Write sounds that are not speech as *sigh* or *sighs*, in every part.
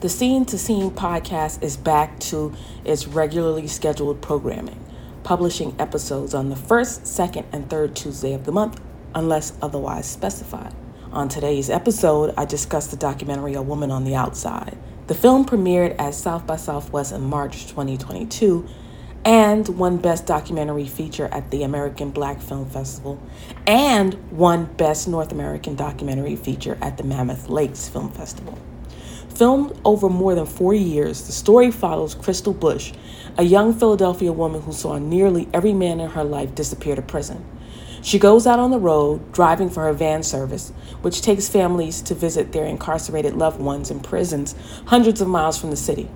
The Scene to Scene podcast is back to its regularly scheduled programming, publishing episodes on the first, second, and third Tuesday of the month, unless otherwise specified. On today's episode, I discuss the documentary A Woman on the Outside. The film premiered at South by Southwest in March 2022 and won Best Documentary Feature at the American Black Film Festival and won Best North American Documentary Feature at the Mammoth Lakes Film Festival. Filmed over more than four years, the story follows Kristal Bush, a young Philadelphia woman who saw nearly every man in her life disappear to prison. She goes out on the road, driving for her van service, which takes families to visit their incarcerated loved ones in prisons hundreds of miles from the city.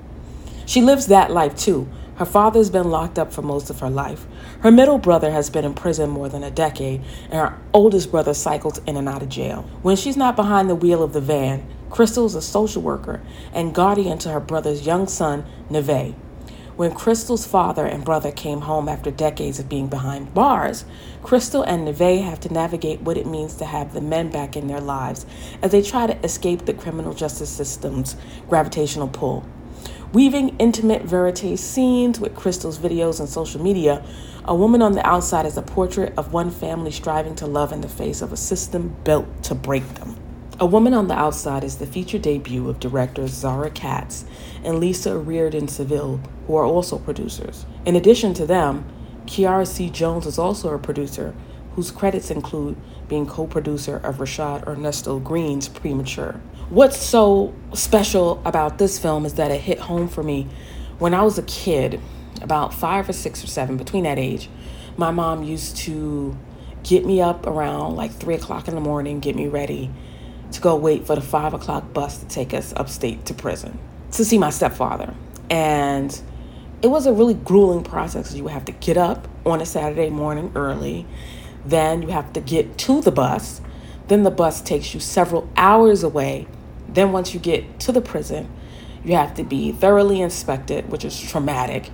She lives that life too. Her father has been locked up for most of her life. Her middle brother has been in prison more than a decade, and her oldest brother cycles in and out of jail. When she's not behind the wheel of the van, Kristal is a social worker and guardian to her brother's young son, Neve. When Kristal's father and brother came home after decades of being behind bars, Kristal and Neve have to navigate what it means to have the men back in their lives as they try to escape the criminal justice system's gravitational pull. Weaving intimate verite scenes with Kristal's videos and social media, A Woman on the Outside is a portrait of one family striving to love in the face of a system built to break them. A Woman on the Outside is the feature debut of directors Zara Katz and Lisa Riordan Seville, who are also producers. In addition to them, Kiara C. Jones is also a producer, whose credits include being co producer of Rashad Ernesto Green's Premature. What's so special about this film is that it hit home for me when I was a kid, about five or six or seven, between that age. My mom used to get me up around like three o'clock in the morning, get me ready to go wait for the five o'clock bus to take us upstate to prison to see my stepfather. And it was a really grueling process. You would have to get up on a Saturday morning early, then you have to get to the bus. Then the bus takes you several hours away. Then, once you get to the prison, you have to be thoroughly inspected, which is traumatic.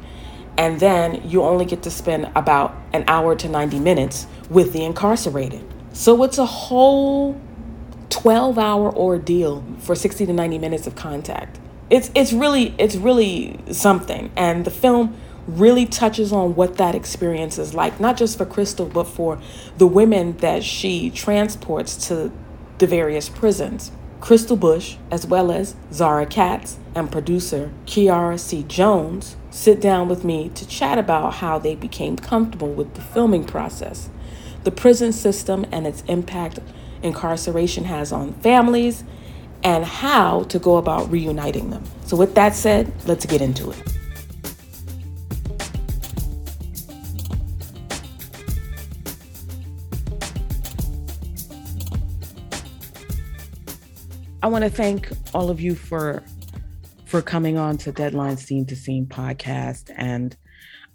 And then you only get to spend about an hour to 90 minutes with the incarcerated. So it's a whole 12 hour ordeal for 60 to 90 minutes of contact. It's it's really it's really something and the film really touches on what that experience is like not just for Kristal but for the women that she transports to the various prisons. Kristal Bush, as well as Zara Katz and producer Kiara C. Jones, sit down with me to chat about how they became comfortable with the filming process, the prison system and its impact incarceration has on families, and how to go about reuniting them. So, with that said, let's get into it. I want to thank all of you for for coming on to Deadline Scene to Scene podcast. And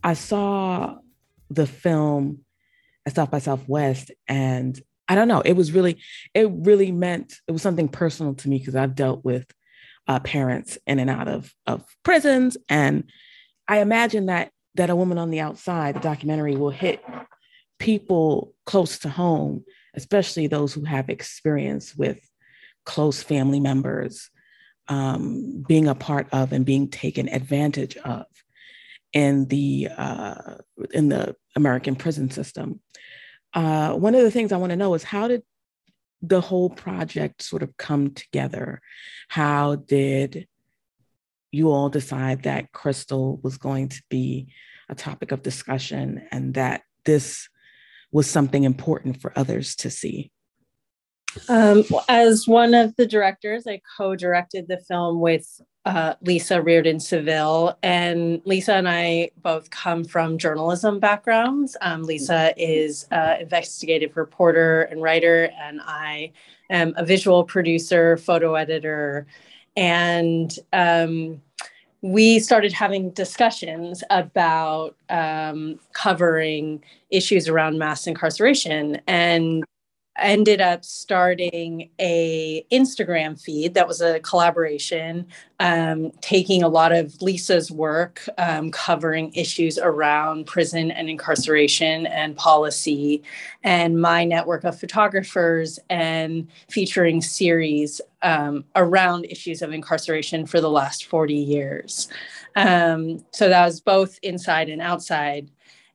I saw the film South by Southwest, and I don't know. It was really, it really meant it was something personal to me because I've dealt with uh, parents in and out of of prisons, and I imagine that that a woman on the outside, the documentary, will hit people close to home, especially those who have experience with close family members um, being a part of and being taken advantage of in the uh, in the American prison system uh, one of the things I want to know is how did the whole project sort of come together? How did you all decide that Kristal was going to be a topic of discussion and that this was something important for others to see? Um, as one of the directors, I co-directed the film with uh, Lisa Riordan Seville, and Lisa and I both come from journalism backgrounds. Um, Lisa is an investigative reporter and writer, and I am a visual producer, photo editor, and um, we started having discussions about um, covering issues around mass incarceration and ended up starting a instagram feed that was a collaboration um, taking a lot of lisa's work um, covering issues around prison and incarceration and policy and my network of photographers and featuring series um, around issues of incarceration for the last 40 years. Um, so that was both inside and outside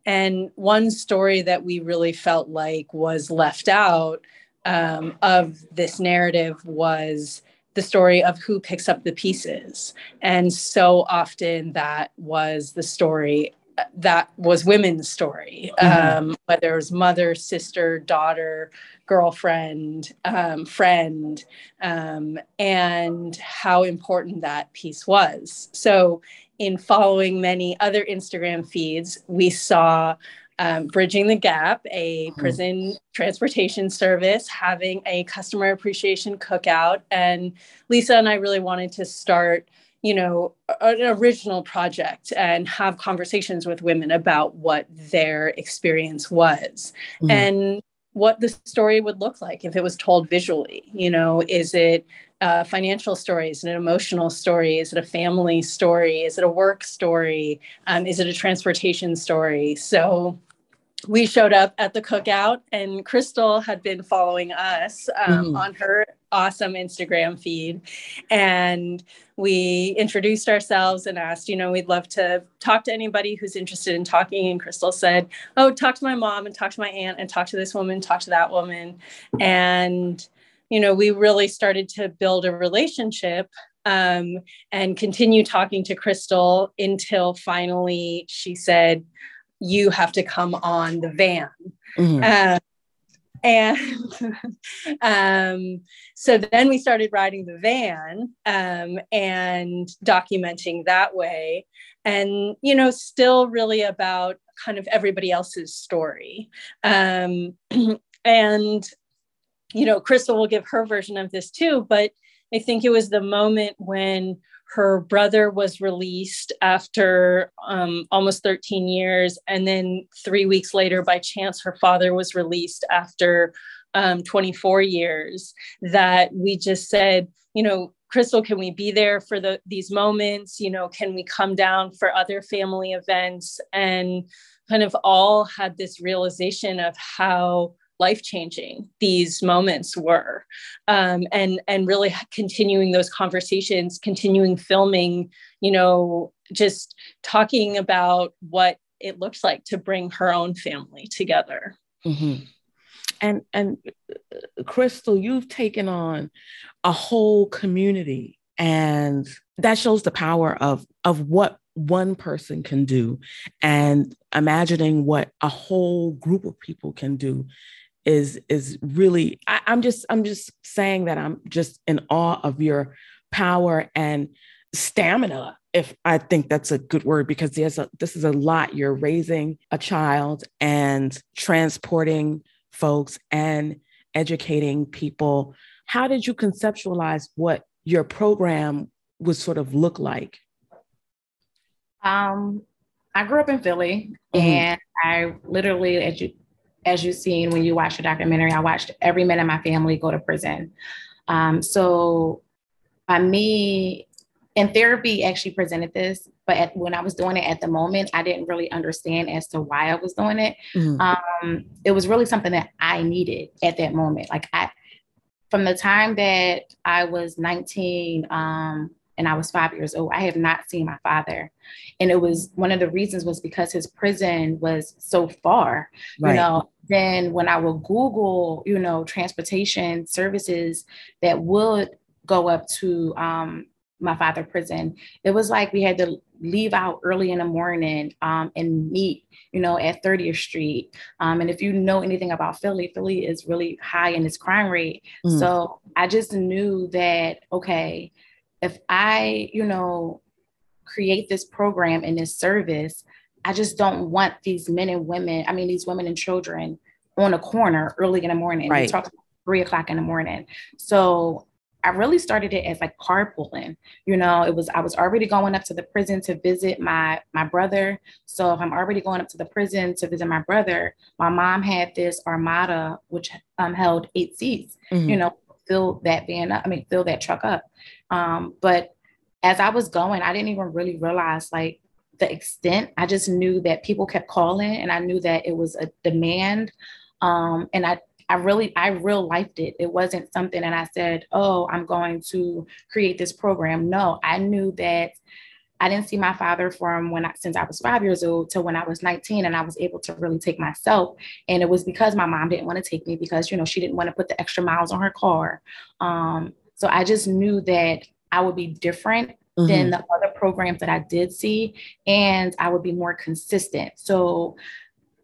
and one story that we really felt like was left out um, of this narrative was the story of who picks up the pieces. And so often that was the story that was women's story, mm-hmm. um, whether it was mother, sister, daughter, girlfriend, um, friend, um, and how important that piece was. So in following many other Instagram feeds, we saw um, Bridging the Gap, a hmm. prison transportation service, having a customer appreciation cookout. And Lisa and I really wanted to start, you know, an original project and have conversations with women about what their experience was. Mm. And what the story would look like if it was told visually. You know, is it a financial story? Is it an emotional story? Is it a family story? Is it a work story? Um, is it a transportation story? So we showed up at the cookout, and Kristal had been following us um, mm. on her awesome Instagram feed. And we introduced ourselves and asked, you know, we'd love to talk to anybody who's interested in talking. And Kristal said, Oh, talk to my mom and talk to my aunt and talk to this woman, talk to that woman. And, you know, we really started to build a relationship um, and continue talking to Kristal until finally she said, You have to come on the van. Mm-hmm. Uh, and *laughs* um, so then we started riding the van um, and documenting that way and you know still really about kind of everybody else's story um, *clears throat* and you know kristal will give her version of this too but i think it was the moment when her brother was released after um, almost 13 years. And then three weeks later, by chance, her father was released after um, 24 years. That we just said, you know, Kristal, can we be there for the, these moments? You know, can we come down for other family events? And kind of all had this realization of how life changing these moments were um, and and really continuing those conversations continuing filming you know just talking about what it looks like to bring her own family together mm-hmm. and and uh, kristal you've taken on a whole community and that shows the power of of what one person can do and imagining what a whole group of people can do is is really I, i'm just i'm just saying that i'm just in awe of your power and stamina if i think that's a good word because there's a this is a lot. You're raising a child and transporting folks and educating people. How did you conceptualize what your program would sort of look like? Um i grew up in philly mm-hmm. and i literally edu- as you've seen when you watch the documentary, I watched every man in my family go to prison. Um, so by me, and therapy actually presented this, but at, when I was doing it at the moment, I didn't really understand as to why I was doing it. Mm-hmm. Um, it was really something that I needed at that moment. Like I, from the time that I was 19, um, and I was five years old. I have not seen my father. And it was one of the reasons was because his prison was so far. Right. You know, then when I would Google, you know, transportation services that would go up to um, my father prison, it was like we had to leave out early in the morning um, and meet, you know, at 30th Street. Um, and if you know anything about Philly, Philly is really high in its crime rate. Mm. So I just knew that, okay, if I, you know, create this program and this service, I just don't want these men and women, I mean, these women and children on a corner early in the morning. Right. Talk three o'clock in the morning. So I really started it as like carpooling. You know, it was I was already going up to the prison to visit my my brother. So if I'm already going up to the prison to visit my brother, my mom had this Armada which um, held eight seats. Mm-hmm. You know, fill that van up. I mean, fill that truck up. Um, but as I was going, I didn't even really realize like the extent. I just knew that people kept calling, and I knew that it was a demand. Um, and I I really, I real lifed it. It wasn't something that I said, oh, I'm going to create this program. No, I knew that I didn't see my father from when I, since I was five years old to when I was 19, and I was able to really take myself. And it was because my mom didn't want to take me because, you know, she didn't want to put the extra miles on her car. Um, so I just knew that I would be different mm-hmm. than the other programs that I did see, and I would be more consistent. So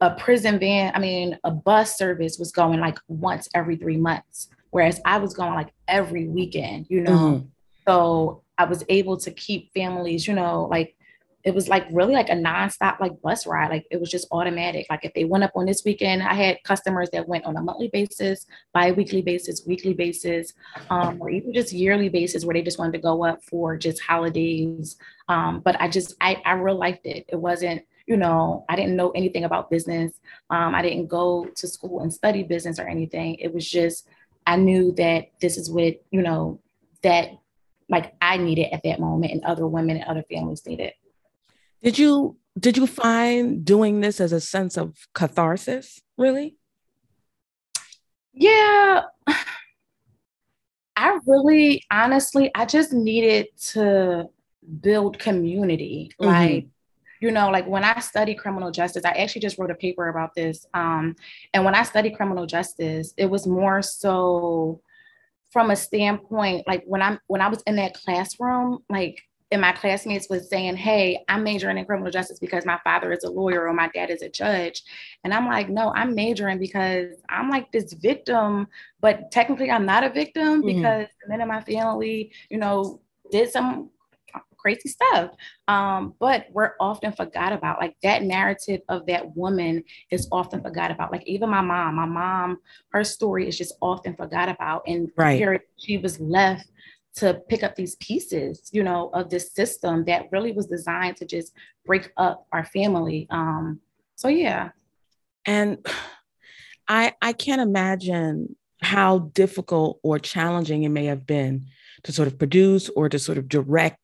a prison van, I mean, a bus service was going like once every three months, whereas I was going like every weekend, you know. Mm-hmm. So I was able to keep families, you know, like it was like really like a nonstop like bus ride. Like it was just automatic. Like if they went up on this weekend, I had customers that went on a monthly basis, bi-weekly basis, weekly basis, um, or even just yearly basis where they just wanted to go up for just holidays. Um, but I just I I real liked it. It wasn't you know, I didn't know anything about business. Um, I didn't go to school and study business or anything. It was just, I knew that this is what, you know, that like I needed at that moment and other women and other families needed. Did you did you find doing this as a sense of catharsis, really? Yeah. I really honestly I just needed to build community. Mm-hmm. Like you know, like when I study criminal justice, I actually just wrote a paper about this. Um, and when I study criminal justice, it was more so from a standpoint, like when I'm when I was in that classroom, like and my classmates was saying, Hey, I'm majoring in criminal justice because my father is a lawyer or my dad is a judge. And I'm like, No, I'm majoring because I'm like this victim, but technically I'm not a victim mm-hmm. because the men in my family, you know, did some crazy stuff. Um, but we're often forgot about. Like that narrative of that woman is often forgot about. Like even my mom, my mom, her story is just often forgot about. And right. here she was left to pick up these pieces, you know, of this system that really was designed to just break up our family. Um, so yeah. And *sighs* I I can't imagine how difficult or challenging it may have been to sort of produce or to sort of direct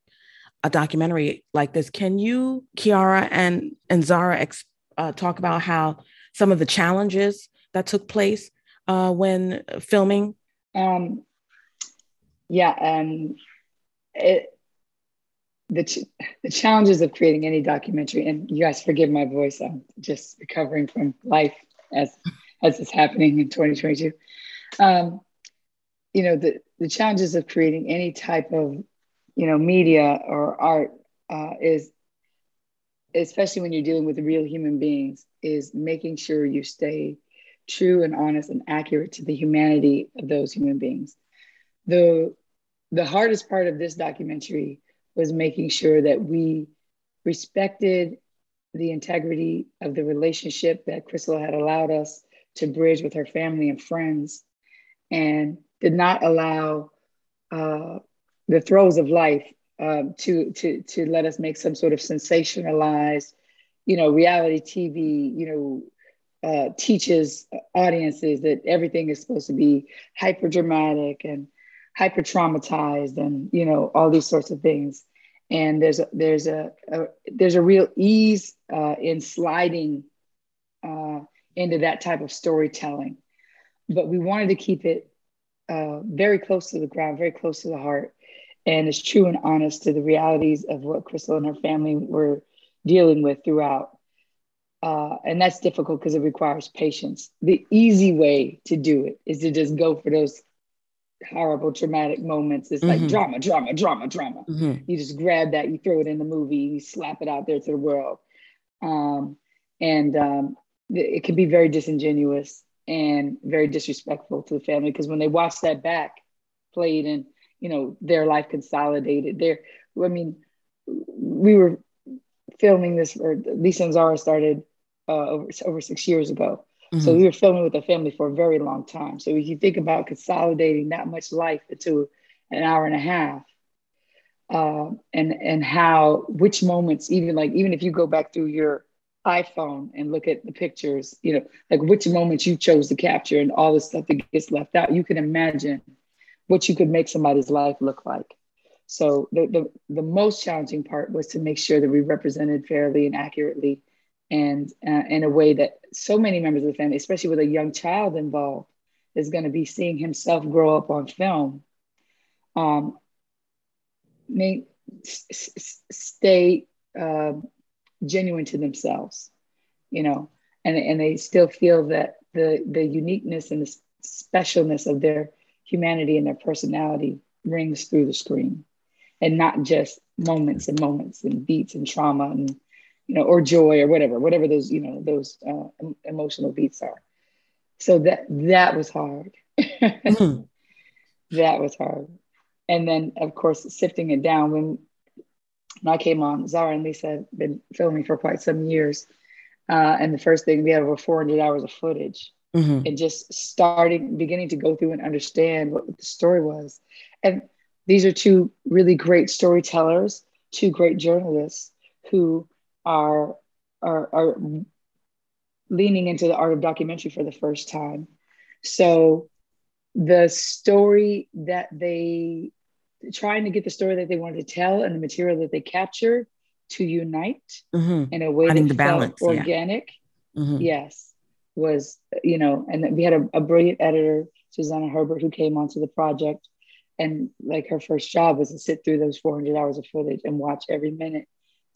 a documentary like this. Can you, Kiara and and Zara, ex, uh, talk about how some of the challenges that took place uh, when filming? Um, yeah, um, it, the ch- the challenges of creating any documentary, and you guys forgive my voice. I'm just recovering from life as as is happening in 2022. Um, you know the the challenges of creating any type of you know, media or art uh, is, especially when you're dealing with real human beings, is making sure you stay true and honest and accurate to the humanity of those human beings. The, the hardest part of this documentary was making sure that we respected the integrity of the relationship that Kristal had allowed us to bridge with her family and friends and did not allow uh, the throes of life um, to to to let us make some sort of sensationalized, you know, reality TV, you know, uh, teaches audiences that everything is supposed to be hyper dramatic and hyper traumatized and you know all these sorts of things and there's a there's a, a there's a real ease uh, in sliding uh, into that type of storytelling but we wanted to keep it uh, very close to the ground very close to the heart and is true and honest to the realities of what Kristal and her family were dealing with throughout. Uh, and that's difficult because it requires patience. The easy way to do it is to just go for those horrible traumatic moments. It's like mm-hmm. drama, drama, drama, drama. Mm-hmm. You just grab that, you throw it in the movie, you slap it out there to the world. Um, and um, it can be very disingenuous and very disrespectful to the family because when they watch that back played and you know their life consolidated there i mean we were filming this or lisa and zara started uh, over, over six years ago mm-hmm. so we were filming with the family for a very long time so if you think about consolidating that much life into an hour and a half uh, and and how which moments even like even if you go back through your iPhone and look at the pictures, you know, like which moments you chose to capture and all the stuff that gets left out, you can imagine what you could make somebody's life look like. So the, the, the most challenging part was to make sure that we represented fairly and accurately and uh, in a way that so many members of the family, especially with a young child involved, is going to be seeing himself grow up on film. Um, may s- s- stay uh, genuine to themselves, you know, and, and they still feel that the, the uniqueness and the specialness of their humanity and their personality rings through the screen and not just moments and moments and beats and trauma and, you know, or joy or whatever, whatever those, you know, those uh, emotional beats are. So that, that was hard. mm-hmm. *laughs* That was hard. And then of course, sifting it down when when I came on, Zara and Lisa had been filming for quite some years. Uh, and the first thing we had over 400 hours of footage mm-hmm. and just starting, beginning to go through and understand what the story was. And these are two really great storytellers, two great journalists who are, are, are leaning into the art of documentary for the first time. So the story that they trying to get the story that they wanted to tell and the material that they captured to unite mm-hmm. in a way Finding that the balance, organic. Yeah. Mm-hmm. Yes, was you know, and we had a, a brilliant editor, Susanna Herbert, who came onto the project, and like her first job was to sit through those 400 hours of footage and watch every minute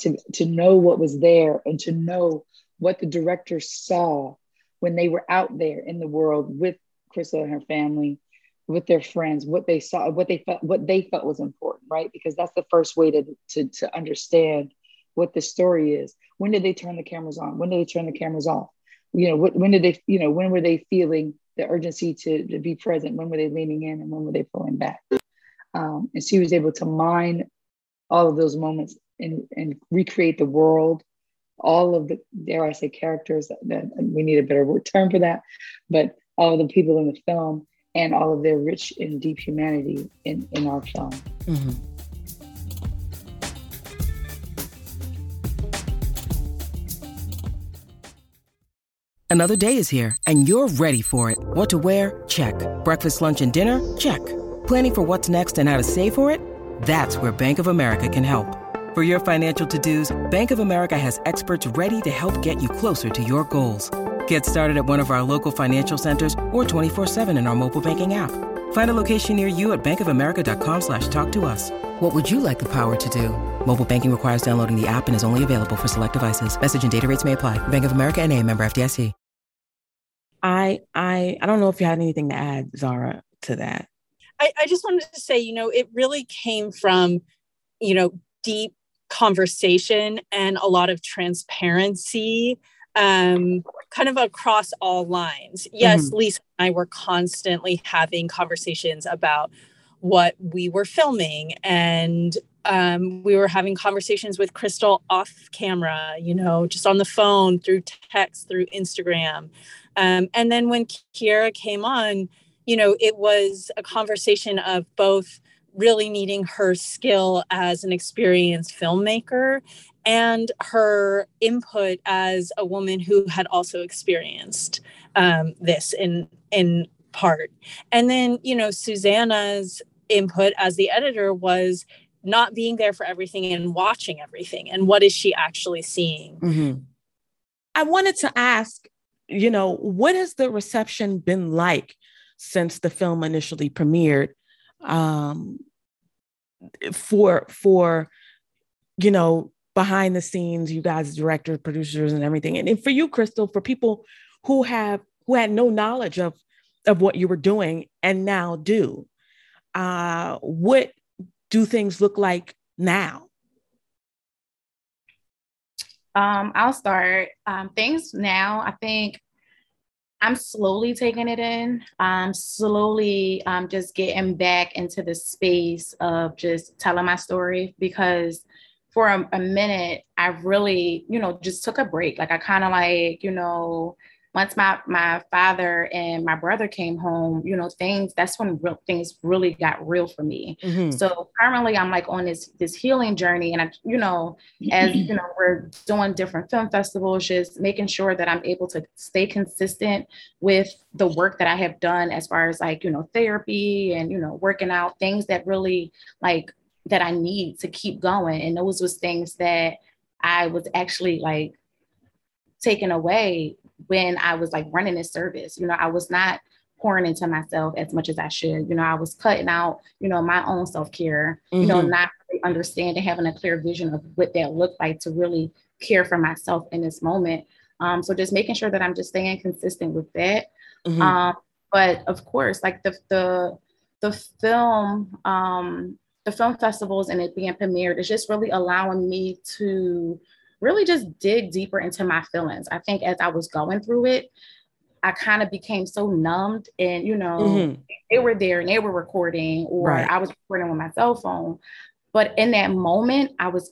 to to know what was there and to know what the director saw when they were out there in the world with Kristal and her family with their friends what they saw what they felt what they felt was important right? Because that's the first way to to, to understand what the story is. When did they turn the cameras on? When did they turn the cameras off? You know what, when did they you know when were they feeling the urgency to, to be present? When were they leaning in and when were they pulling back? Um, and she was able to mine all of those moments and, and recreate the world all of the dare i say characters that, we need a better term for that but all of the people in the film and all of their rich and deep humanity in, in our film. Mm-hmm. Another day is here, and you're ready for it. What to wear? Check. Breakfast, lunch, and dinner? Check. Planning for what's next and how to save for it? That's where Bank of America can help. For your financial to-dos, Bank of America has experts ready to help get you closer to your goals. Get started at one of our local financial centers or 24-7 in our mobile banking app. Find a location near you at bankofamerica.com slash talk to us. What would you like the power to do? Mobile banking requires downloading the app and is only available for select devices. Message and data rates may apply. Bank of America and a member FDIC. I, I, I don't know if you had anything to add, Zara, to that. I, I just wanted to say, you know, it really came from, you know, deep conversation and a lot of transparency um, kind of across all lines. Yes, mm-hmm. Lisa and I were constantly having conversations about what we were filming and um, we were having conversations with Kristal off camera, you know, just on the phone, through text, through Instagram. Um, and then when Kiara came on, you know, it was a conversation of both really needing her skill as an experienced filmmaker and her input as a woman who had also experienced um, this in in part. And then you know susanna's input as the editor was not being there for everything and watching everything. And what is she actually seeing? Mm-hmm. i wanted to ask you know what has the reception been like since the film initially premiered um, for for you know behind the scenes, you guys, directors, producers, and everything. And, and for you, Kristal, for people who have who had no knowledge of of what you were doing and now do, uh, what do things look like now? Um, I'll start. Um, things now, I think I'm slowly taking it in. I'm slowly um, just getting back into the space of just telling my story because for a, a minute, I really, you know, just took a break. Like I kind of like, you know, once my my father and my brother came home, you know, things that's when real things really got real for me. Mm-hmm. So currently I'm like on this this healing journey and I, you know, as you know, we're doing different film festivals, just making sure that I'm able to stay consistent with the work that I have done as far as like, you know, therapy and you know, working out things that really like that I need to keep going. And those was things that I was actually like taken away when I was like running this service. You know, I was not pouring into myself as much as I should. You know, I was cutting out, you know, my own self-care, mm-hmm. you know, mm-hmm. not really understanding, having a clear vision of what that looked like to really care for myself in this moment. Um, so just making sure that I'm just staying consistent with that. Mm-hmm. Um, but of course, like the the the film, um, the film festivals and it being premiered is just really allowing me to really just dig deeper into my feelings. I think as I was going through it, I kind of became so numbed and you know mm-hmm. they were there and they were recording or right. I was recording with my cell phone but in that moment I was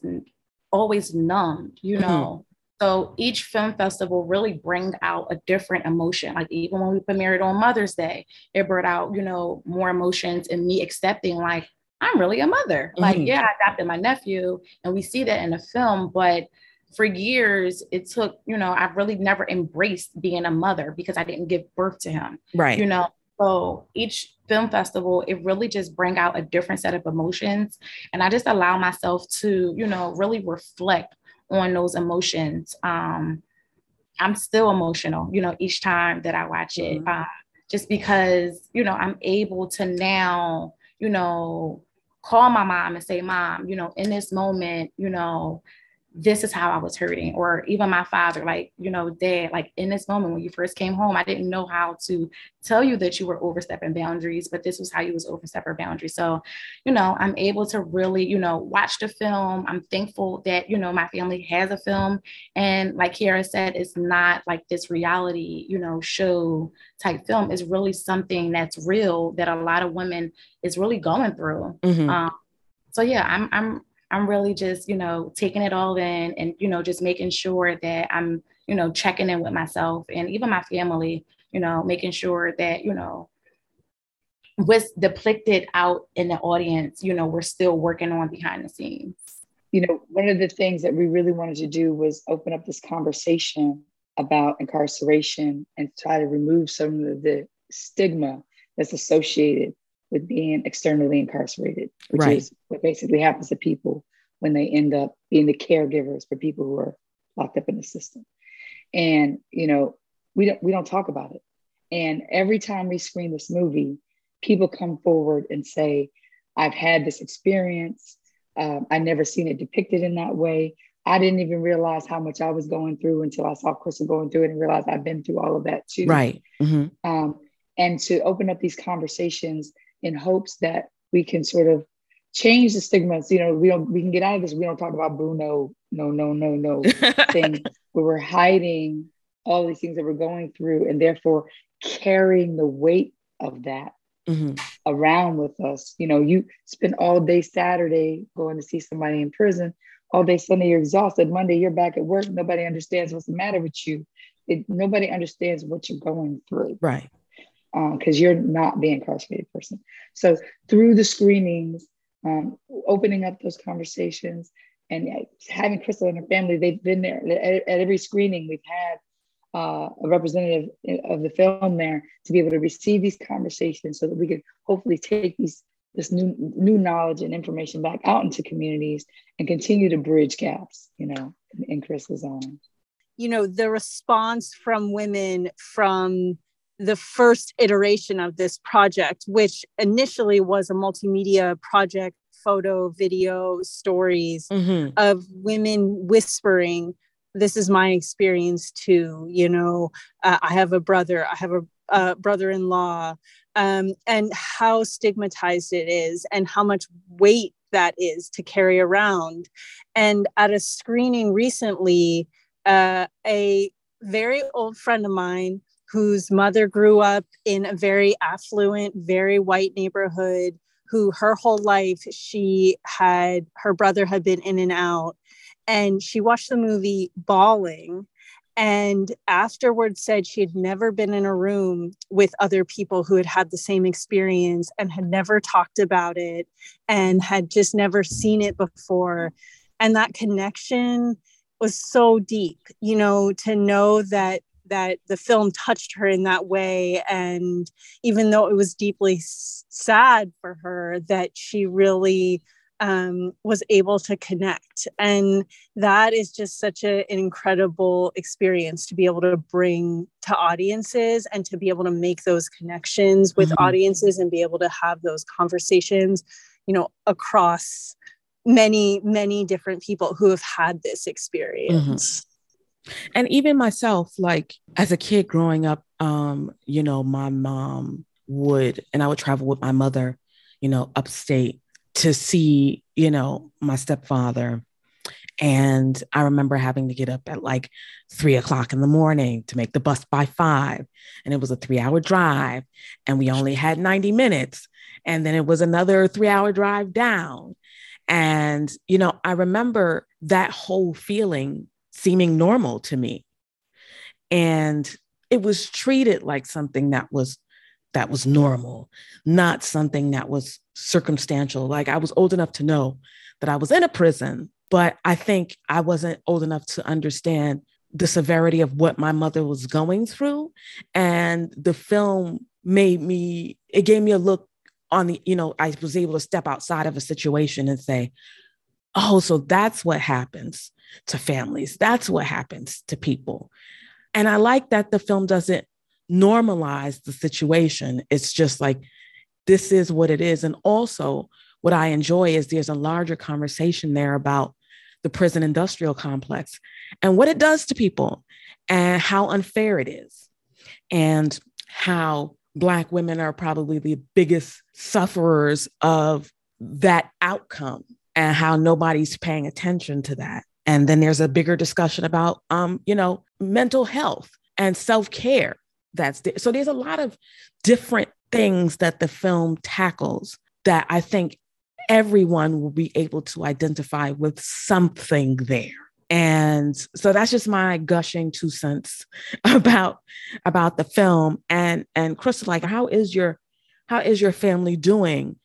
always numbed you mm-hmm. know so each film festival really bring out a different emotion like even when we premiered on Mother's Day it brought out you know more emotions and me accepting like I'm really a mother mm-hmm. like yeah I adopted my nephew and we see that in the film but for years it took you know i've really never embraced being a mother because i didn't give birth to him right. you know? So each film festival it really just bring out a different set of emotions. And i just allow myself to you know really reflect on those emotions. Um i'm still emotional you know each time that i watch it mm-hmm. uh, just because you know i'm able to now you know call my mom and say mom you know in this moment you know this is how I was hurting, or even my father, like, you know, dad, like in this moment when you first came home, I didn't know how to tell you that you were overstepping boundaries, but this was how you was overstepping boundaries. So, you know, I'm able to really, you know, watch the film. I'm thankful that, you know, my family has a film. And like Kiara said, it's not like this reality, you know, show type film. It's really something that's real that a lot of women is really going through. Mm-hmm. Um, so yeah, I'm I'm I'm really just, you know, taking it all in and, you know, just making sure that I'm, you know, checking in with myself and even my family, you know, making sure that, you know, what's depicted out in the audience, you know, we're still working on behind the scenes. You know, one of the things that we really wanted to do was open up this conversation about incarceration and try to remove some of the stigma that's associated with being externally incarcerated, which right. is what basically happens to people when they end up being the caregivers for people who are locked up in the system. And you know, we don't we don't talk about it. And every time we screen this movie, people come forward and say, "I've had this experience. Um, I never seen it depicted in that way. I didn't even realize how much I was going through until I saw Kristal going through it and realized I've been through all of that too." Right. Mm-hmm. Um, and to open up these conversations in hopes that we can sort of change the stigmas. You know, we don't we can get out of this. We don't talk about Bruno, no, no, no, no *laughs* thing where we're hiding all these things that we're going through and therefore carrying the weight of that mm-hmm. around with us. You know, you spend all day Saturday going to see somebody in prison, all day Sunday you're exhausted, Monday you're back at work, nobody understands what's the matter with you. It, nobody understands what you're going through. Right because um, you're not the incarcerated person. So through the screenings, um, opening up those conversations, and having Kristal and her family, they've been there at, at every screening. We've had uh, a representative of the film there to be able to receive these conversations, so that we could hopefully take these this new new knowledge and information back out into communities and continue to bridge gaps. You know, in, in Kristal's own. You know, the response from women from the first iteration of this project, which initially was a multimedia project, photo, video, stories mm-hmm. of women whispering, This is my experience too. You know, uh, I have a brother, I have a, a brother in law. um, and how stigmatized it is and how much weight that is to carry around. And at a screening recently, uh, a very old friend of mine whose mother grew up in a very affluent, very white neighborhood, who her whole life she had, her brother had been in and out. And she watched the movie bawling and afterwards said she had never been in a room with other people who had had the same experience and had never talked about it and had just never seen it before and that connection was so deep you know to know that that the film touched her in that way and even though it was deeply sad for her that she really um, was able to connect. And that is just such a, an incredible experience to be able to bring to audiences and to be able to make those connections with mm-hmm. audiences and be able to have those conversations, you know, across many, many different people who have had this experience. Mm-hmm. And even myself, like as a kid growing up, um, you know, my mom would, and I would travel with my mother, you know, upstate to see, you know, my stepfather. And I remember having to get up at like three o'clock in the morning to make the bus by five. And it was a three hour drive, and we only had 90 minutes. And then it was another three hour drive down. And, you know, I remember that whole feeling seeming normal to me. And it was treated like something that was that was normal, not something that was circumstantial. Like I was old enough to know that I was in a prison, but I think I wasn't old enough to understand the severity of what my mother was going through. And the film made me, it gave me a look on the, you know, I was able to step outside of a situation and say, oh, so that's what happens to families. That's what happens to people. And I like that the film doesn't normalize the situation. It's just like, this is what it is. And also, what I enjoy is there's a larger conversation there about the prison industrial complex and what it does to people and how unfair it is and how Black women are probably the biggest sufferers of that outcome and how nobody's paying attention to that. And then there's a bigger discussion about, um, you know, mental health and self care that's there. So there's a lot of different things that the film tackles that I think everyone will be able to identify with something there. And so that's just my gushing two cents *laughs* about about the film. And and Kristal, like, how is your how is your family doing?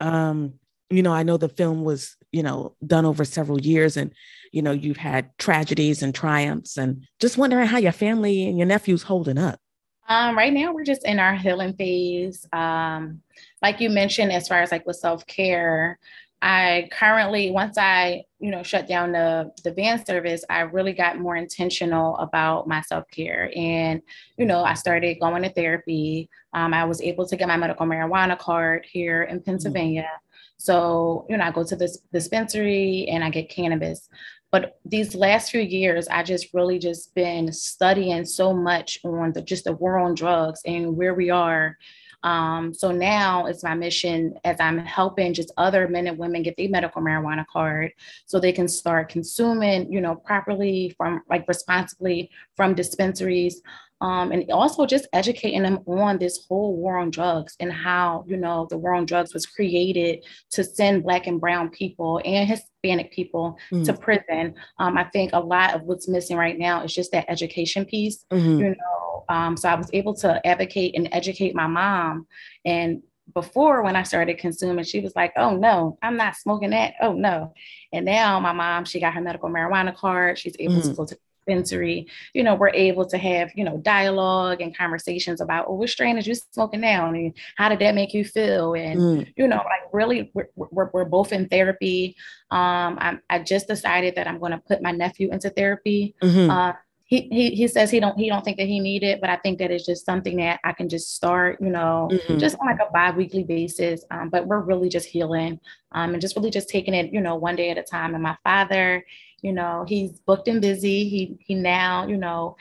Um, you know, I know the film was, you know, done over several years and, you know, you've had tragedies and triumphs and just wondering how your family and your nephew's holding up. Um, right now, we're just in our healing phase. Um, like you mentioned, as far as like with self care, I currently, once I, you know, shut down the the van service, I really got more intentional about my self care, and you know, I started going to therapy. Um, I was able to get my medical marijuana card here in mm-hmm. Pennsylvania. Mm-hmm. So, you know, I go to this dispensary and I get cannabis. But these last few years, I just really just been studying so much on the just the war on drugs and where we are. Um, so now it's my mission as I'm helping just other men and women get their medical marijuana card so they can start consuming, you know, properly from like responsibly from dispensaries um, and also just educating them on this whole war on drugs and how you know the war on drugs was created to send black and brown people and hispanic people mm. to prison um, i think a lot of what's missing right now is just that education piece mm-hmm. you know um, so i was able to advocate and educate my mom and before when I started consuming, she was like, oh no, I'm not smoking that. Oh no. And now my mom, she got her medical marijuana card. She's able mm. to go to dispensary, you know, we're able to have, you know, dialogue and conversations about, oh, what strain is you smoking now? And how did that make you feel? And, mm. you know, like really, we're, we're, we're both in therapy. Um, I, I just decided that I'm going to put my nephew into therapy. Mm-hmm. Uh, he, he, he says he don't he don't think that he need it, but I think that it's just something that I can just start, you know, mm-hmm. just on like a bi-weekly basis. Um, but we're really just healing um, and just really just taking it, you know, one day at a time. And my father, you know he's booked and busy he he now you know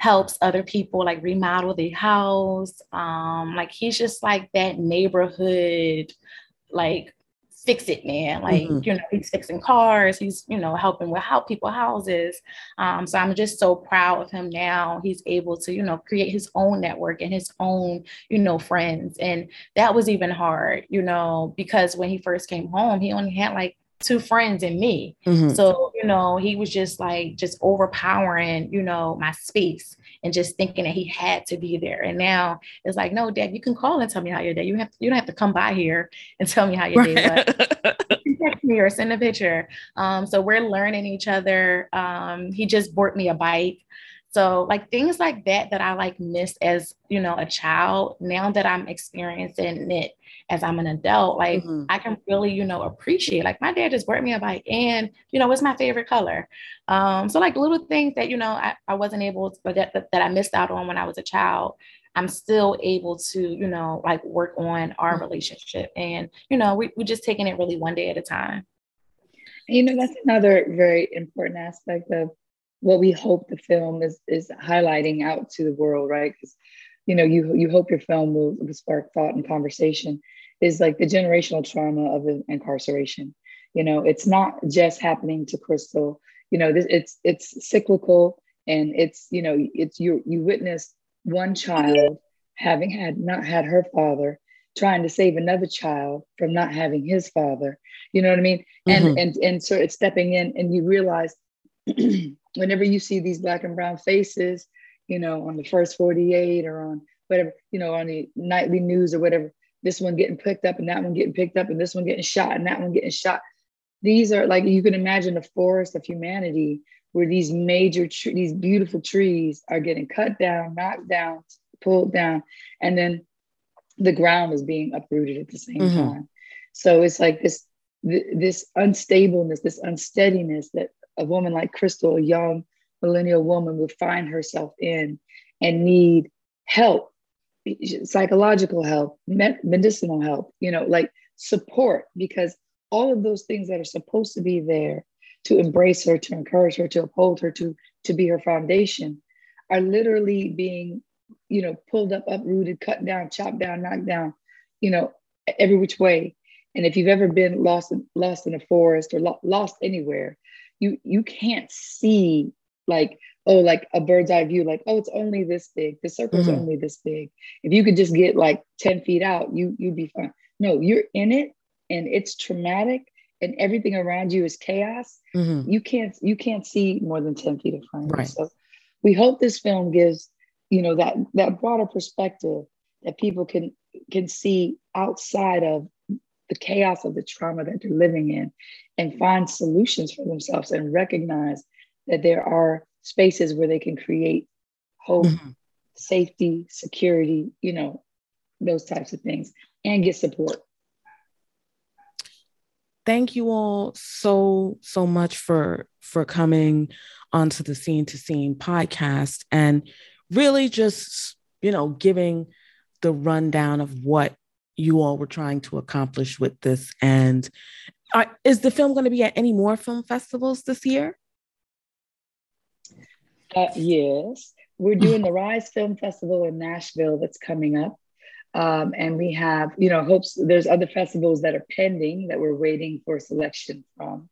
helps other people like remodel the house. Um, like he's just like that neighborhood, like fix it man. Like, mm-hmm. you know, he's fixing cars, he's, you know, helping with how people houses. Um, so I'm just so proud of him now. He's able to, you know, create his own network and his own, you know, friends. And that was even hard, you know, because when he first came home, he only had like two friends and me. Mm-hmm. So, you know, he was just like just overpowering, you know, my space and just thinking that he had to be there. And now it's like, no, dad, you can call and tell me how your day. You have you don't have to come by here and tell me how your right. day was. text me or send a picture. Um, so we're learning each other. Um, he just bought me a bike. So like things like that that I like missed as you know a child. Now that I'm experiencing it as I'm an adult, like mm-hmm. I can really you know appreciate. Like my dad just bought me a bike, and you know it's my favorite color. Um, so like little things that you know I, I wasn't able to, that, that that I missed out on when I was a child. I'm still able to, you know, like work on our mm-hmm. relationship. And, you know, we, we're just taking it really one day at a time. You know, that's another very important aspect of what we hope the film is is highlighting out to the world, right? Because you know, you you hope your film will, will spark thought and conversation. Is like the generational trauma of incarceration. You know, it's not just happening to Kristal. You know, this, it's it's cyclical, and it's you know, it's you you witness one child having had not had her father trying to save another child from not having his father you know what i mean mm-hmm. and and and so it's stepping in and you realize *clears throat* whenever you see these black and brown faces, you know, on the first 48 or on whatever, you know, on the nightly news or whatever, this one getting picked up and that one getting picked up and this one getting shot and that one getting shot. These are like you can imagine the forest of humanity where these major tre- these beautiful trees are getting cut down, knocked down, pulled down, and then the ground is being uprooted at the same mm-hmm. time. So it's like this this unstableness, this unsteadiness that a woman like Kristal, a young millennial woman, would find herself in and need help, psychological help, medicinal help, you know, like support, because all of those things that are supposed to be there to embrace her, to encourage her, to uphold her, to, to be her foundation, are literally being, you know, pulled up, uprooted, cut down, chopped down, knocked down, you know, every which way. And if you've ever been lost, lost in a forest or lo- lost anywhere, you you can't see like oh like a bird's eye view like oh it's only this big the circle's mm-hmm. only this big if you could just get like 10 feet out you you'd be fine no you're in it and it's traumatic and everything around you is chaos mm-hmm. you can't you can't see more than 10 feet in front of right. you so we hope this film gives you know that that broader perspective that people can can see outside of the chaos of the trauma that they're living in and find solutions for themselves and recognize that there are spaces where they can create hope, mm-hmm. safety, security, you know, those types of things and get support. Thank you all so so much for for coming onto the scene to scene podcast and really just you know giving the rundown of what you all were trying to accomplish with this. And are, is the film going to be at any more film festivals this year? Uh, yes, we're *laughs* doing the Rise Film Festival in Nashville that's coming up. Um, and we have, you know, hopes there's other festivals that are pending that we're waiting for selection from.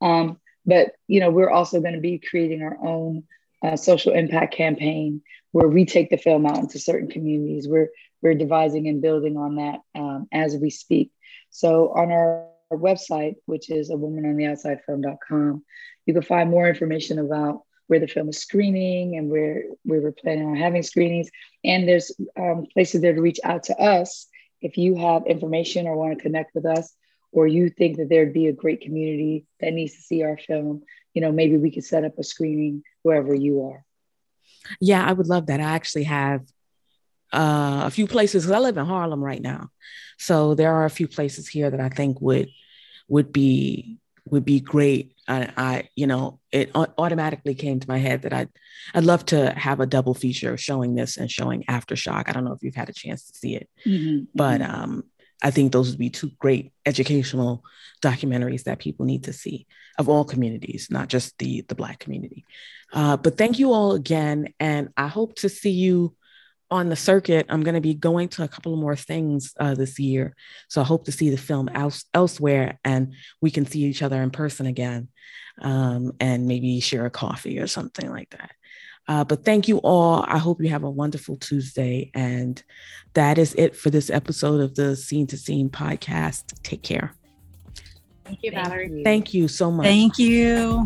Um, but, you know, we're also going to be creating our own uh, social impact campaign where we take the film out into certain communities. We're we're devising and building on that um, as we speak. So on our, our website, which is a woman on the outside film.com, you can find more information about where the film is screening and where, where we're planning on having screenings. And there's um, places there to reach out to us if you have information or want to connect with us, or you think that there'd be a great community that needs to see our film, you know, maybe we could set up a screening wherever you are. Yeah, I would love that. I actually have uh, a few places because I live in Harlem right now, so there are a few places here that I think would would be would be great. I, I you know, it automatically came to my head that I'd I'd love to have a double feature showing this and showing Aftershock. I don't know if you've had a chance to see it, mm-hmm. but mm-hmm. um, I think those would be two great educational documentaries that people need to see of all communities, not just the the Black community. Uh, but thank you all again, and I hope to see you on the circuit. I'm going to be going to a couple of more things uh, this year, so I hope to see the film else, elsewhere, and we can see each other in person again, um, and maybe share a coffee or something like that. Uh, but thank you all. I hope you have a wonderful Tuesday. And that is it for this episode of the Scene to Scene podcast. Take care. Thank you, Valerie. Thank you so much. Thank you.